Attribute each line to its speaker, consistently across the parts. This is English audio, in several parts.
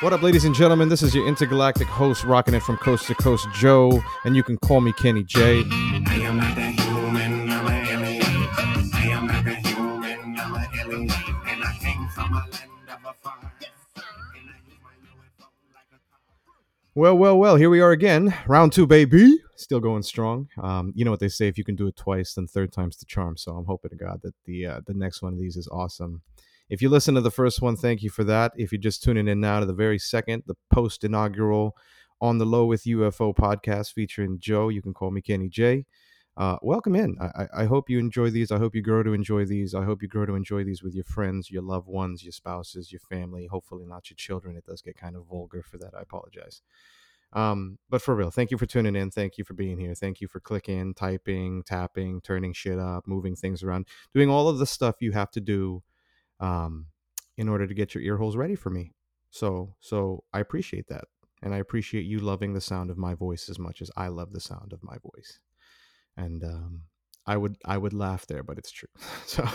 Speaker 1: What up, ladies and gentlemen? This is your intergalactic host, rocking it from coast to coast, Joe, and you can call me Kenny J.
Speaker 2: I am not a human, I'm an alien. I am not a human, I'm an alien. And I came from a land of a fire. And I use my UFO like a car.
Speaker 1: Well, well, well, here we are again. Round two, baby. Still going strong. Um, you know what they say: if you can do it twice, then third time's the charm. So I'm hoping to God that the uh, the next one of these is awesome. If you listen to the first one, thank you for that. If you're just tuning in now to the very second, the post inaugural on the Low with UFO podcast featuring Joe, you can call me Kenny J. Uh, welcome in. I, I- hope you enjoy these. I hope you grow to enjoy these. I hope you grow to enjoy these with your friends, your loved ones, your spouses, your family. Hopefully, not your children. It does get kind of vulgar for that. I apologize. Um, but for real, thank you for tuning in. Thank you for being here. Thank you for clicking, typing, tapping, turning shit up, moving things around, doing all of the stuff you have to do um, in order to get your ear holes ready for me. So, so I appreciate that, and I appreciate you loving the sound of my voice as much as I love the sound of my voice. And um, I would, I would laugh there, but it's true. So,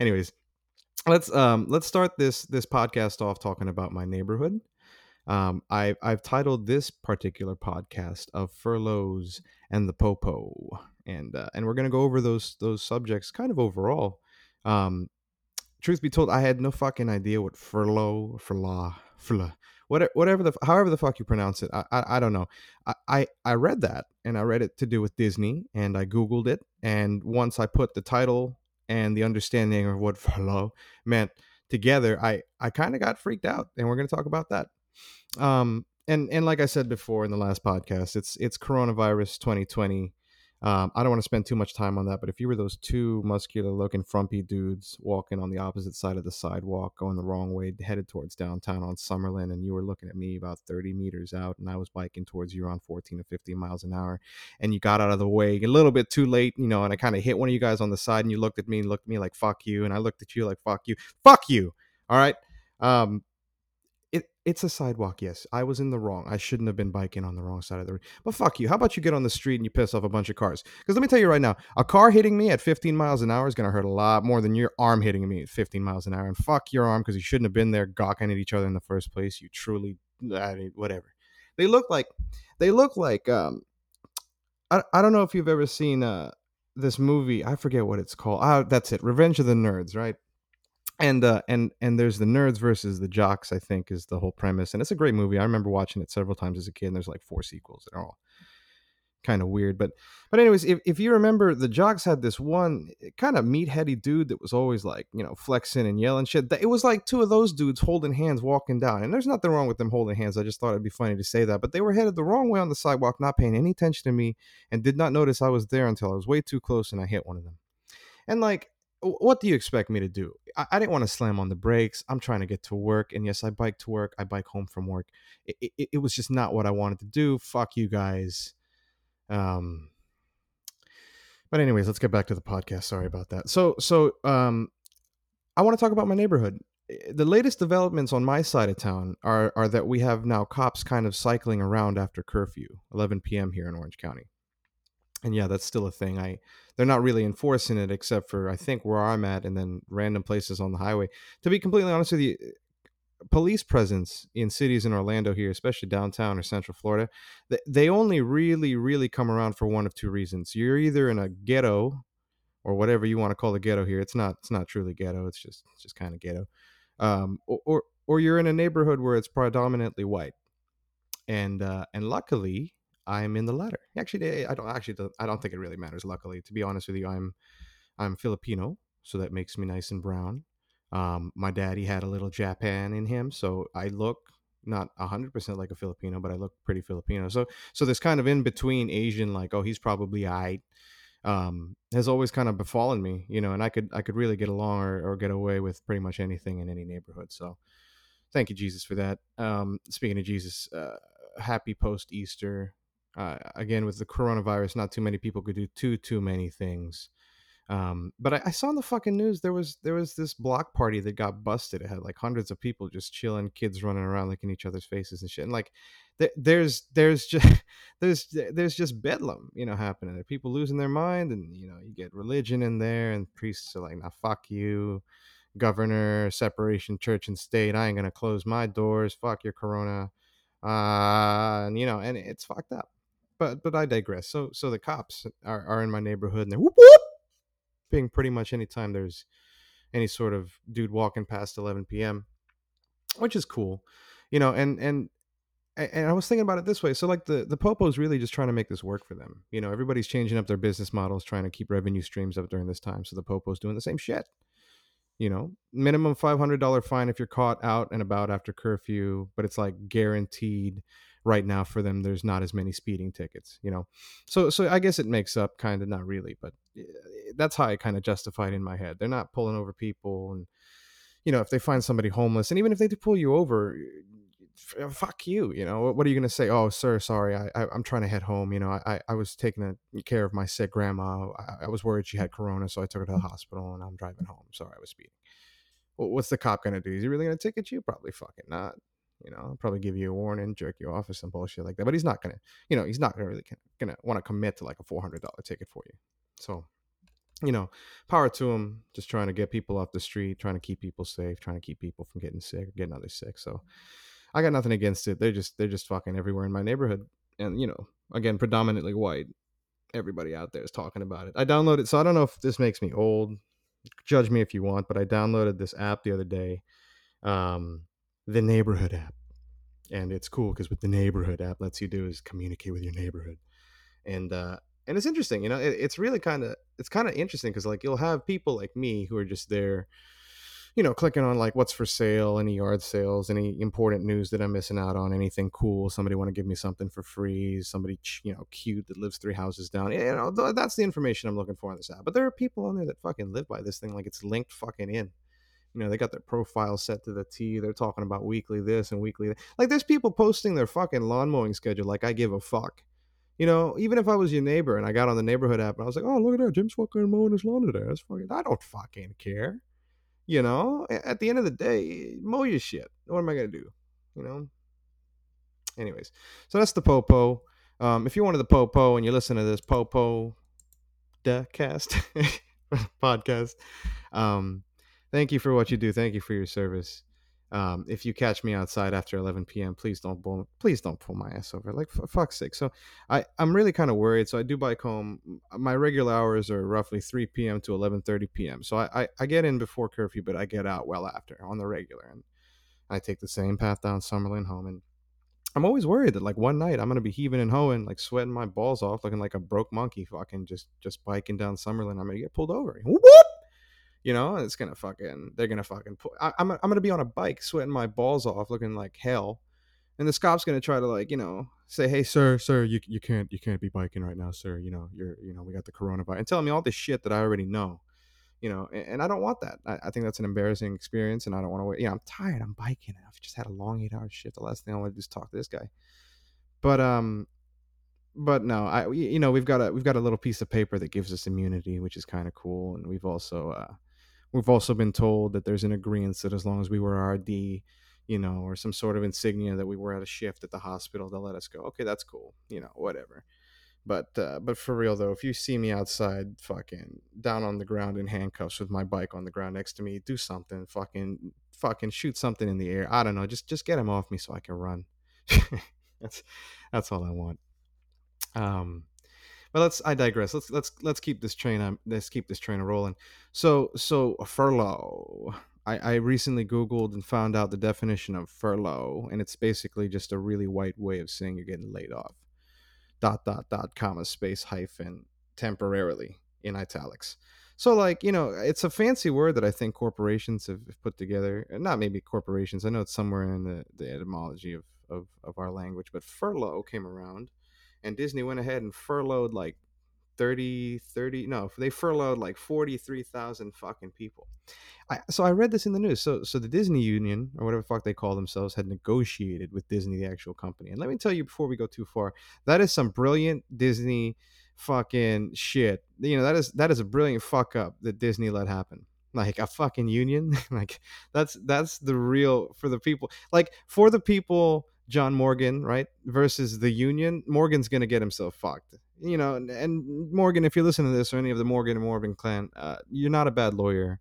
Speaker 1: anyways, let's um, let's start this this podcast off talking about my neighborhood. Um, I, I've titled this particular podcast of furloughs and the popo, and uh, and we're gonna go over those those subjects kind of overall. Um, truth be told, I had no fucking idea what furlough, furlough, furlough, whatever, whatever the, however the fuck you pronounce it. I, I, I don't know. I, I, I read that and I read it to do with Disney and I Googled it. And once I put the title and the understanding of what furlough meant together, I, I kind of got freaked out and we're going to talk about that. Um, and, and like I said before in the last podcast, it's, it's coronavirus 2020. Um, I don't want to spend too much time on that, but if you were those two muscular looking frumpy dudes walking on the opposite side of the sidewalk, going the wrong way, headed towards downtown on Summerlin, and you were looking at me about 30 meters out, and I was biking towards you around 14 to 15 miles an hour, and you got out of the way a little bit too late, you know, and I kind of hit one of you guys on the side, and you looked at me and looked at me like, fuck you, and I looked at you like, fuck you, fuck you. All right. Um, it, it's a sidewalk, yes. I was in the wrong. I shouldn't have been biking on the wrong side of the road. But fuck you. How about you get on the street and you piss off a bunch of cars? Because let me tell you right now, a car hitting me at 15 miles an hour is to hurt a lot more than your arm hitting me at 15 miles an hour. And fuck your arm because you shouldn't have been there gawking at each other in the first place. You truly, I mean, whatever. They look like, they look like, um, I, I don't know if you've ever seen uh, this movie. I forget what it's called. Ah, that's it. Revenge of the Nerds, right? And uh and and there's the nerds versus the jocks i think is the whole premise and it's a great movie i remember watching it several times as a kid and there's like four sequels they're all kind of weird but but anyways if, if you remember the jocks had this one kind of meatheady dude that was always like you know flexing and yelling shit it was like two of those dudes holding hands walking down and there's nothing wrong with them holding hands i just thought it'd be funny to say that but they were headed the wrong way on the sidewalk not paying any attention to me and did not notice i was there until i was way too close and i hit one of them and like what do you expect me to do? I, I didn't want to slam on the brakes. I'm trying to get to work. And yes, I bike to work. I bike home from work. It, it, it was just not what I wanted to do. Fuck you guys. Um, but anyways, let's get back to the podcast. Sorry about that. So, so, um, I want to talk about my neighborhood. Eh, The latest developments on my side of town are, are that we have now cops kind of cycling around after curfew, 11 p.m. here in Orange County. And yeah, that's still a thing. I they're not really enforcing it except for I think where I'm at and then random places on the highway. To be completely honest with you, police presence in cities in Orlando here, especially downtown or Central Florida, th- they only really really come around for one of two reasons. You're either in a ghetto or whatever you want to call the ghetto here. It's not it's not truly ghetto. It's just it's just kind of ghetto. Um, or, or or you're in a neighborhood where it's predominantly white. And uh, and luckily, I'm in the latter. Actually, I don't actually I don't think it really matters. Luckily, to be honest with you, I'm I'm Filipino, so that makes me nice and brown. Um, my daddy had a little Japan in him, so I look not hundred percent like a Filipino, but I look pretty Filipino. So so this kind of in between Asian, like oh he's probably I, um, has always kind of befallen me, you know, and I could I could really get along or, or get away with pretty much anything in any neighborhood. So thank you Jesus for that. Um, speaking of Jesus, uh, happy post Easter. Uh, again, with the coronavirus, not too many people could do too too many things. Um, but I, I saw in the fucking news there was there was this block party that got busted. It had like hundreds of people just chilling, kids running around licking each other's faces and shit. And like there, there's there's just there's there's just bedlam, you know, happening. There people losing their mind, and you know you get religion in there, and priests are like, "Now fuck you." governor, separation church and state. I ain't gonna close my doors. Fuck your corona. Uh, and you know, and it's fucked up. But but I digress. So so the cops are, are in my neighborhood and they're whoop whoop being pretty much anytime there's any sort of dude walking past 11 p.m., which is cool, you know. And and and I was thinking about it this way. So like the the popo's really just trying to make this work for them. You know, everybody's changing up their business models, trying to keep revenue streams up during this time. So the popo's doing the same shit. You know, minimum five hundred dollar fine if you're caught out and about after curfew, but it's like guaranteed right now for them. There's not as many speeding tickets. You know, so so I guess it makes up kind of not really, but eh, that's how I kind of justified in my head. They're not pulling over people and you know if they find somebody homeless and even if they do pull you over fuck you you know? What are you going to say? Oh sir sorry I, I i'm trying to head home you know? I i was taking a, care of my sick grandma I, I was worried she had corona so i took her to the hospital and i'm driving home. Sorry i was speeding. Well, what's the cop going to do? Is he really going to ticket you? Probably fucking not you know probably give you a warning jerk you off or some bullshit like that but he's not to you know he's not to really to want to commit to like a $400 ticket for you so you know, power to him, just trying to get people off the street, trying to keep people safe, trying to keep people from getting sick or getting others sick. So I got nothing against it. They're just they're just fucking everywhere in my neighborhood. And, you know, again, predominantly white. Everybody out there is talking about it. I downloaded so I don't know if this makes me old. Judge me if you want, but I downloaded this app the other day. Um, the neighborhood app. And it's cool because what the neighborhood app lets you do is communicate with your neighborhood. And uh and it's interesting you know it, it's really kind of it's kind of interesting because like you'll have people like me who are just there you know clicking on like what's for sale any yard sales any important news that i'm missing out on anything cool somebody want to give me something for free somebody you know cute that lives three houses down you know that's the information i'm looking for on this app but there are people on there that fucking live by this thing like it's linked fucking in you know they got their profile set to the t they're talking about weekly this and weekly that. like there's people posting their fucking lawn mowing schedule like i give a fuck you know, even if I was your neighbor and I got on the neighborhood app and I was like, oh, look at that, Jim's fucking mowing his lawn today. That's fucking, I don't fucking care. You know, at the end of the day, mow your shit. What am I to do? You know? Anyways, so that's the Popo. Um, if you wanted the Popo and you listen to this Popo the cast podcast, um, thank you for what you do. Thank you for your service um, if you catch me outside after 11 p.m., please don't pull, please don't pull my ass over. Like for fuck's sake. So I I'm really kind of worried. So I do bike home. My regular hours are roughly 3 p.m. to 11:30 p.m. So I, I I get in before curfew, but I get out well after on the regular, and I take the same path down Summerlin home. And I'm always worried that like one night I'm gonna be heaving and hoeing, like sweating my balls off, looking like a broke monkey, fucking just just biking down Summerlin. I'm gonna get pulled over. Whoop! You know it's gonna fucking they're gonna fucking put I, am I'm, I'm gonna be on a bike sweating my balls off looking like hell and the cop's gonna try to like you know say hey sir sir you, you can't you can't be biking right now sir you know you're you know we got the coronavirus and telling me all this shit that i already know you know and, and i don't want that. I, I, think that's an embarrassing experience and i don't want to wait you know i'm tired i'm biking i've just had a long eight hour shift the last thing i want to do is talk to this guy but um but no i you know we've got a we've got a little piece of paper that gives us immunity which is kind of cool and we've also uh We've also been told that there's an agreement that as long as we were RD, you know, or some sort of insignia that we were at a shift at the hospital, they'll let us go. Okay, that's cool. You know, whatever. But uh, but for real though, if you see me outside, fucking down on the ground in handcuffs with my bike on the ground next to me, do something. Fucking fucking shoot something in the air. I don't know. Just just get him off me so I can run. that's that's all I want. Um, but let's I digress. Let's let's let's keep this train on let's keep this train rolling. So so furlough. I, I recently Googled and found out the definition of furlough, and it's basically just a really white way of saying you're getting laid off. Dot dot dot comma space hyphen temporarily in italics. So like, you know, it's a fancy word that I think corporations have put together. Not maybe corporations. I know it's somewhere in the, the etymology of, of, of our language, but furlough came around and Disney went ahead and furloughed like 30 30 no they furloughed like 43,000 fucking people. I, so I read this in the news. So so the Disney Union or whatever the fuck they call themselves had negotiated with Disney the actual company. And let me tell you before we go too far, that is some brilliant Disney fucking shit. You know, that is that is a brilliant fuck up that Disney let happen like a fucking union like that's that's the real for the people like for the people John Morgan, right, versus the Union, Morgan's gonna get himself fucked. You know, and, and Morgan, if you listen to this or any of the Morgan and Morgan clan, uh, you're not a bad lawyer.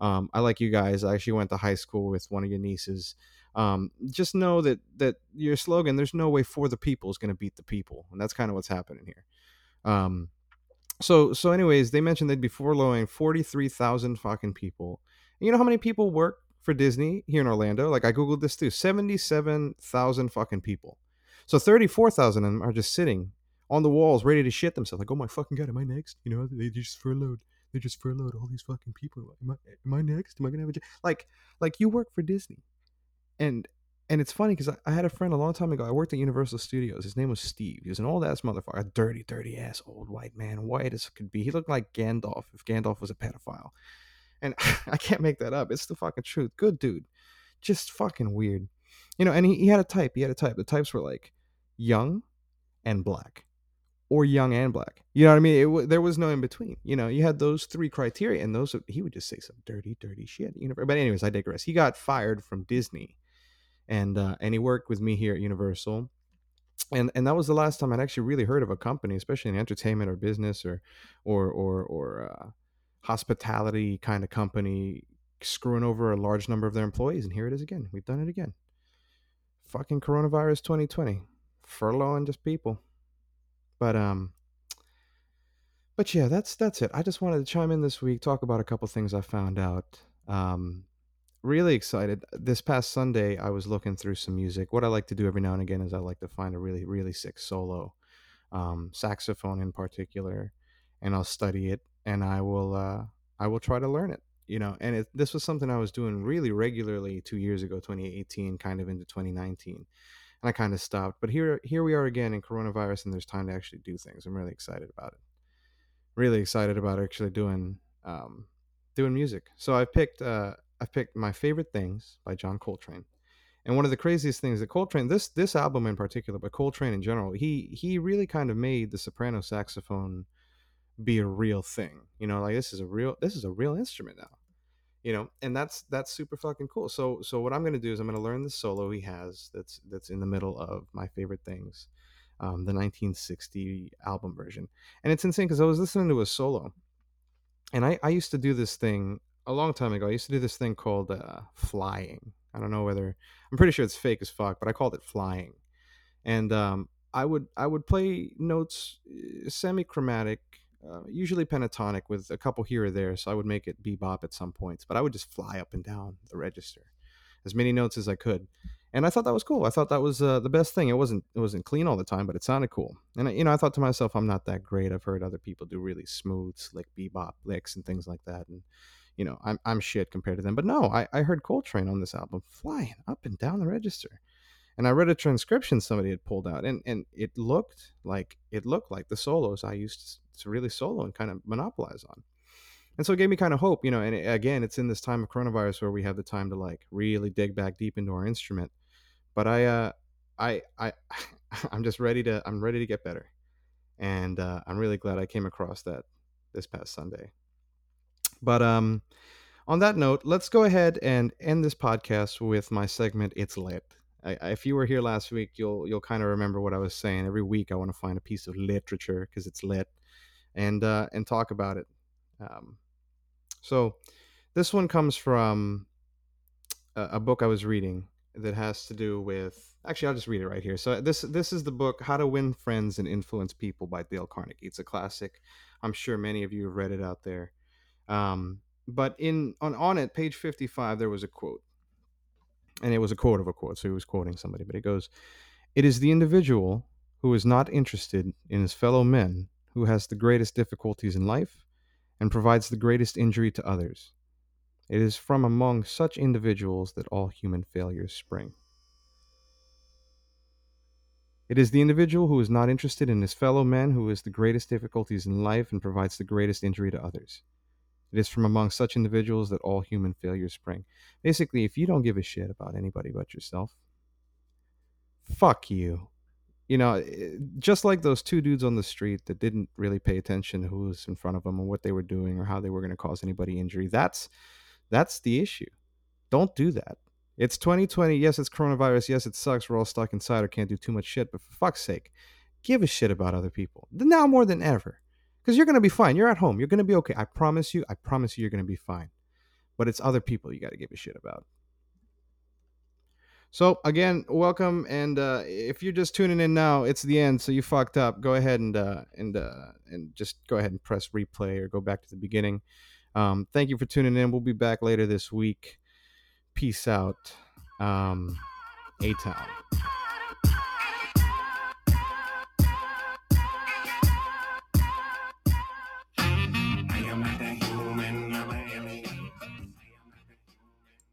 Speaker 1: Um, I like you guys. I actually went to high school with one of your nieces. Um, just know that that your slogan, "There's no way for the people," is going to beat the people, and that's kind of what's happening here. Um, so so anyways, they mentioned they'd be furloughing forty three thousand fucking people. And you know how many people work for Disney here in Orlando? Like I googled this too, seventy seven thousand fucking people. So thirty four thousand of them are just sitting on the walls, ready to shit themselves. Like, oh my fucking god, am I next? You know, they just furloughed. They just furloughed all these fucking people. Am I, am I next? Am I gonna have a job? Like, like you work for Disney, and and it's funny because I, I had a friend a long time ago. I worked at Universal Studios. His name was Steve. He was an old ass motherfucker, a dirty, dirty ass old white man, white as could be. He looked like Gandalf if Gandalf was a pedophile, and I can't make that up. It's the fucking truth. Good dude, just fucking weird, you know. And he, he had a type. He had a type. The types were like young and black or young and black. You know what I mean? It, there was no in between. You know, you had those three criteria, and those he would just say some dirty, dirty shit. But anyways, I digress. He got fired from Disney, and uh, and he worked with me here at Universal, and and that was the last time I'd actually really heard of a company, especially in entertainment or business or or or or uh, hospitality kind of company screwing over a large number of their employees. And here it is again. We've done it again. Fucking coronavirus 2020, furloughing just people but um but yeah that's that's it i just wanted to chime in this week talk about a couple things i found out um really excited this past sunday i was looking through some music what i like to do every now and again is i like to find a really really sick solo um saxophone in particular and i'll study it and i will uh i will try to learn it you know and it, this was something i was doing really regularly two years ago 2018 kind of into 2019 and I kind of stopped. But here, here we are again in coronavirus, and there's time to actually do things. I'm really excited about it. Really excited about actually doing um, doing music. So I've picked uh, I've picked my favorite things by John Coltrane. And one of the craziest things that Coltrane, this this album in particular, but Coltrane in general, he he really kind of made the soprano saxophone be a real thing. You know, like this is a real this is a real instrument now you know and that's that's super fucking cool so so what i'm to do is i'm to learn the solo he has that's that's in the middle of my favorite things um, the 1960 album version and it's insane because i was listening to a solo and I, I used to do this thing a long time ago i used to do this thing called uh, flying i don't know whether i'm pretty sure it's fake as fuck but i called it flying and um, i would i would play notes semi chromatic uh, usually pentatonic with a couple here or there, so I would make it bebop at some points. But I would just fly up and down the register, as many notes as I could, and I thought that was cool. I thought that was uh, the best thing. It wasn't it wasn't clean all the time, but it sounded cool. And I, you know, I thought to myself, I'm not that great. I've heard other people do really smooth, slick bebop licks and things like that, and you know, I'm I'm shit compared to them. But no, I, I heard Coltrane on this album flying up and down the register and I read a transcription somebody had pulled out, and and it looked like it looked like the solos I used to really solo and kind of monopolize on. And so it gave me kind of hope, you know. And again, it's in this time of coronavirus where we have the time to like really dig back deep into our instrument. But I, uh, I, I, I'm just ready to. I'm ready to get better, and uh, I'm really glad I came across that this past Sunday. But um, on that note, let's go ahead and end this podcast with my segment. It's lit. I, if you were here last week, you'll you'll kind of remember what I was saying. Every week, I want to find a piece of literature because it's lit, and uh, and talk about it. Um, so, this one comes from a, a book I was reading that has to do with. Actually, I'll just read it right here. So this this is the book "How to Win Friends and Influence People" by Dale Carnegie. It's a classic. I'm sure many of you have read it out there. Um, but in on on it, page 55, there was a quote and it was a quote of a quote, so he was quoting somebody, but it goes, It is the individual who is not interested in his fellow men who has the greatest difficulties in life and provides the greatest injury to others. It is from among such individuals that all human failures spring. It is the individual who is not interested in his fellow men who has the greatest difficulties in life and provides the greatest injury to others. It is from among such individuals that all human failures spring. Basically, if you don't give a shit about anybody but yourself, fuck you. You know, eh, just like those two dudes on the street that didn't really pay attention who was in front of them and what they were doing or how they were going to cause anybody injury. That's that's the issue. Don't do that. It's 2020. Yes, it's coronavirus. Yes, it sucks. We're all stuck inside or can't do too much shit. But for fuck's sake, give a shit about other people. Now more than ever because you're going to be fine. You're at home. You're going to be okay. I promise you. I promise you, you're going to be fine. but it's other people you got to give a shit about. So again, welcome, and uh, if you're just tuning in now, it's the end, so you fucked up. Go ahead and uh, and uh, and just go ahead and press replay or go back to the beginning. Um, thank you for tuning in. We'll be back later this week. Peace out, um, A Town.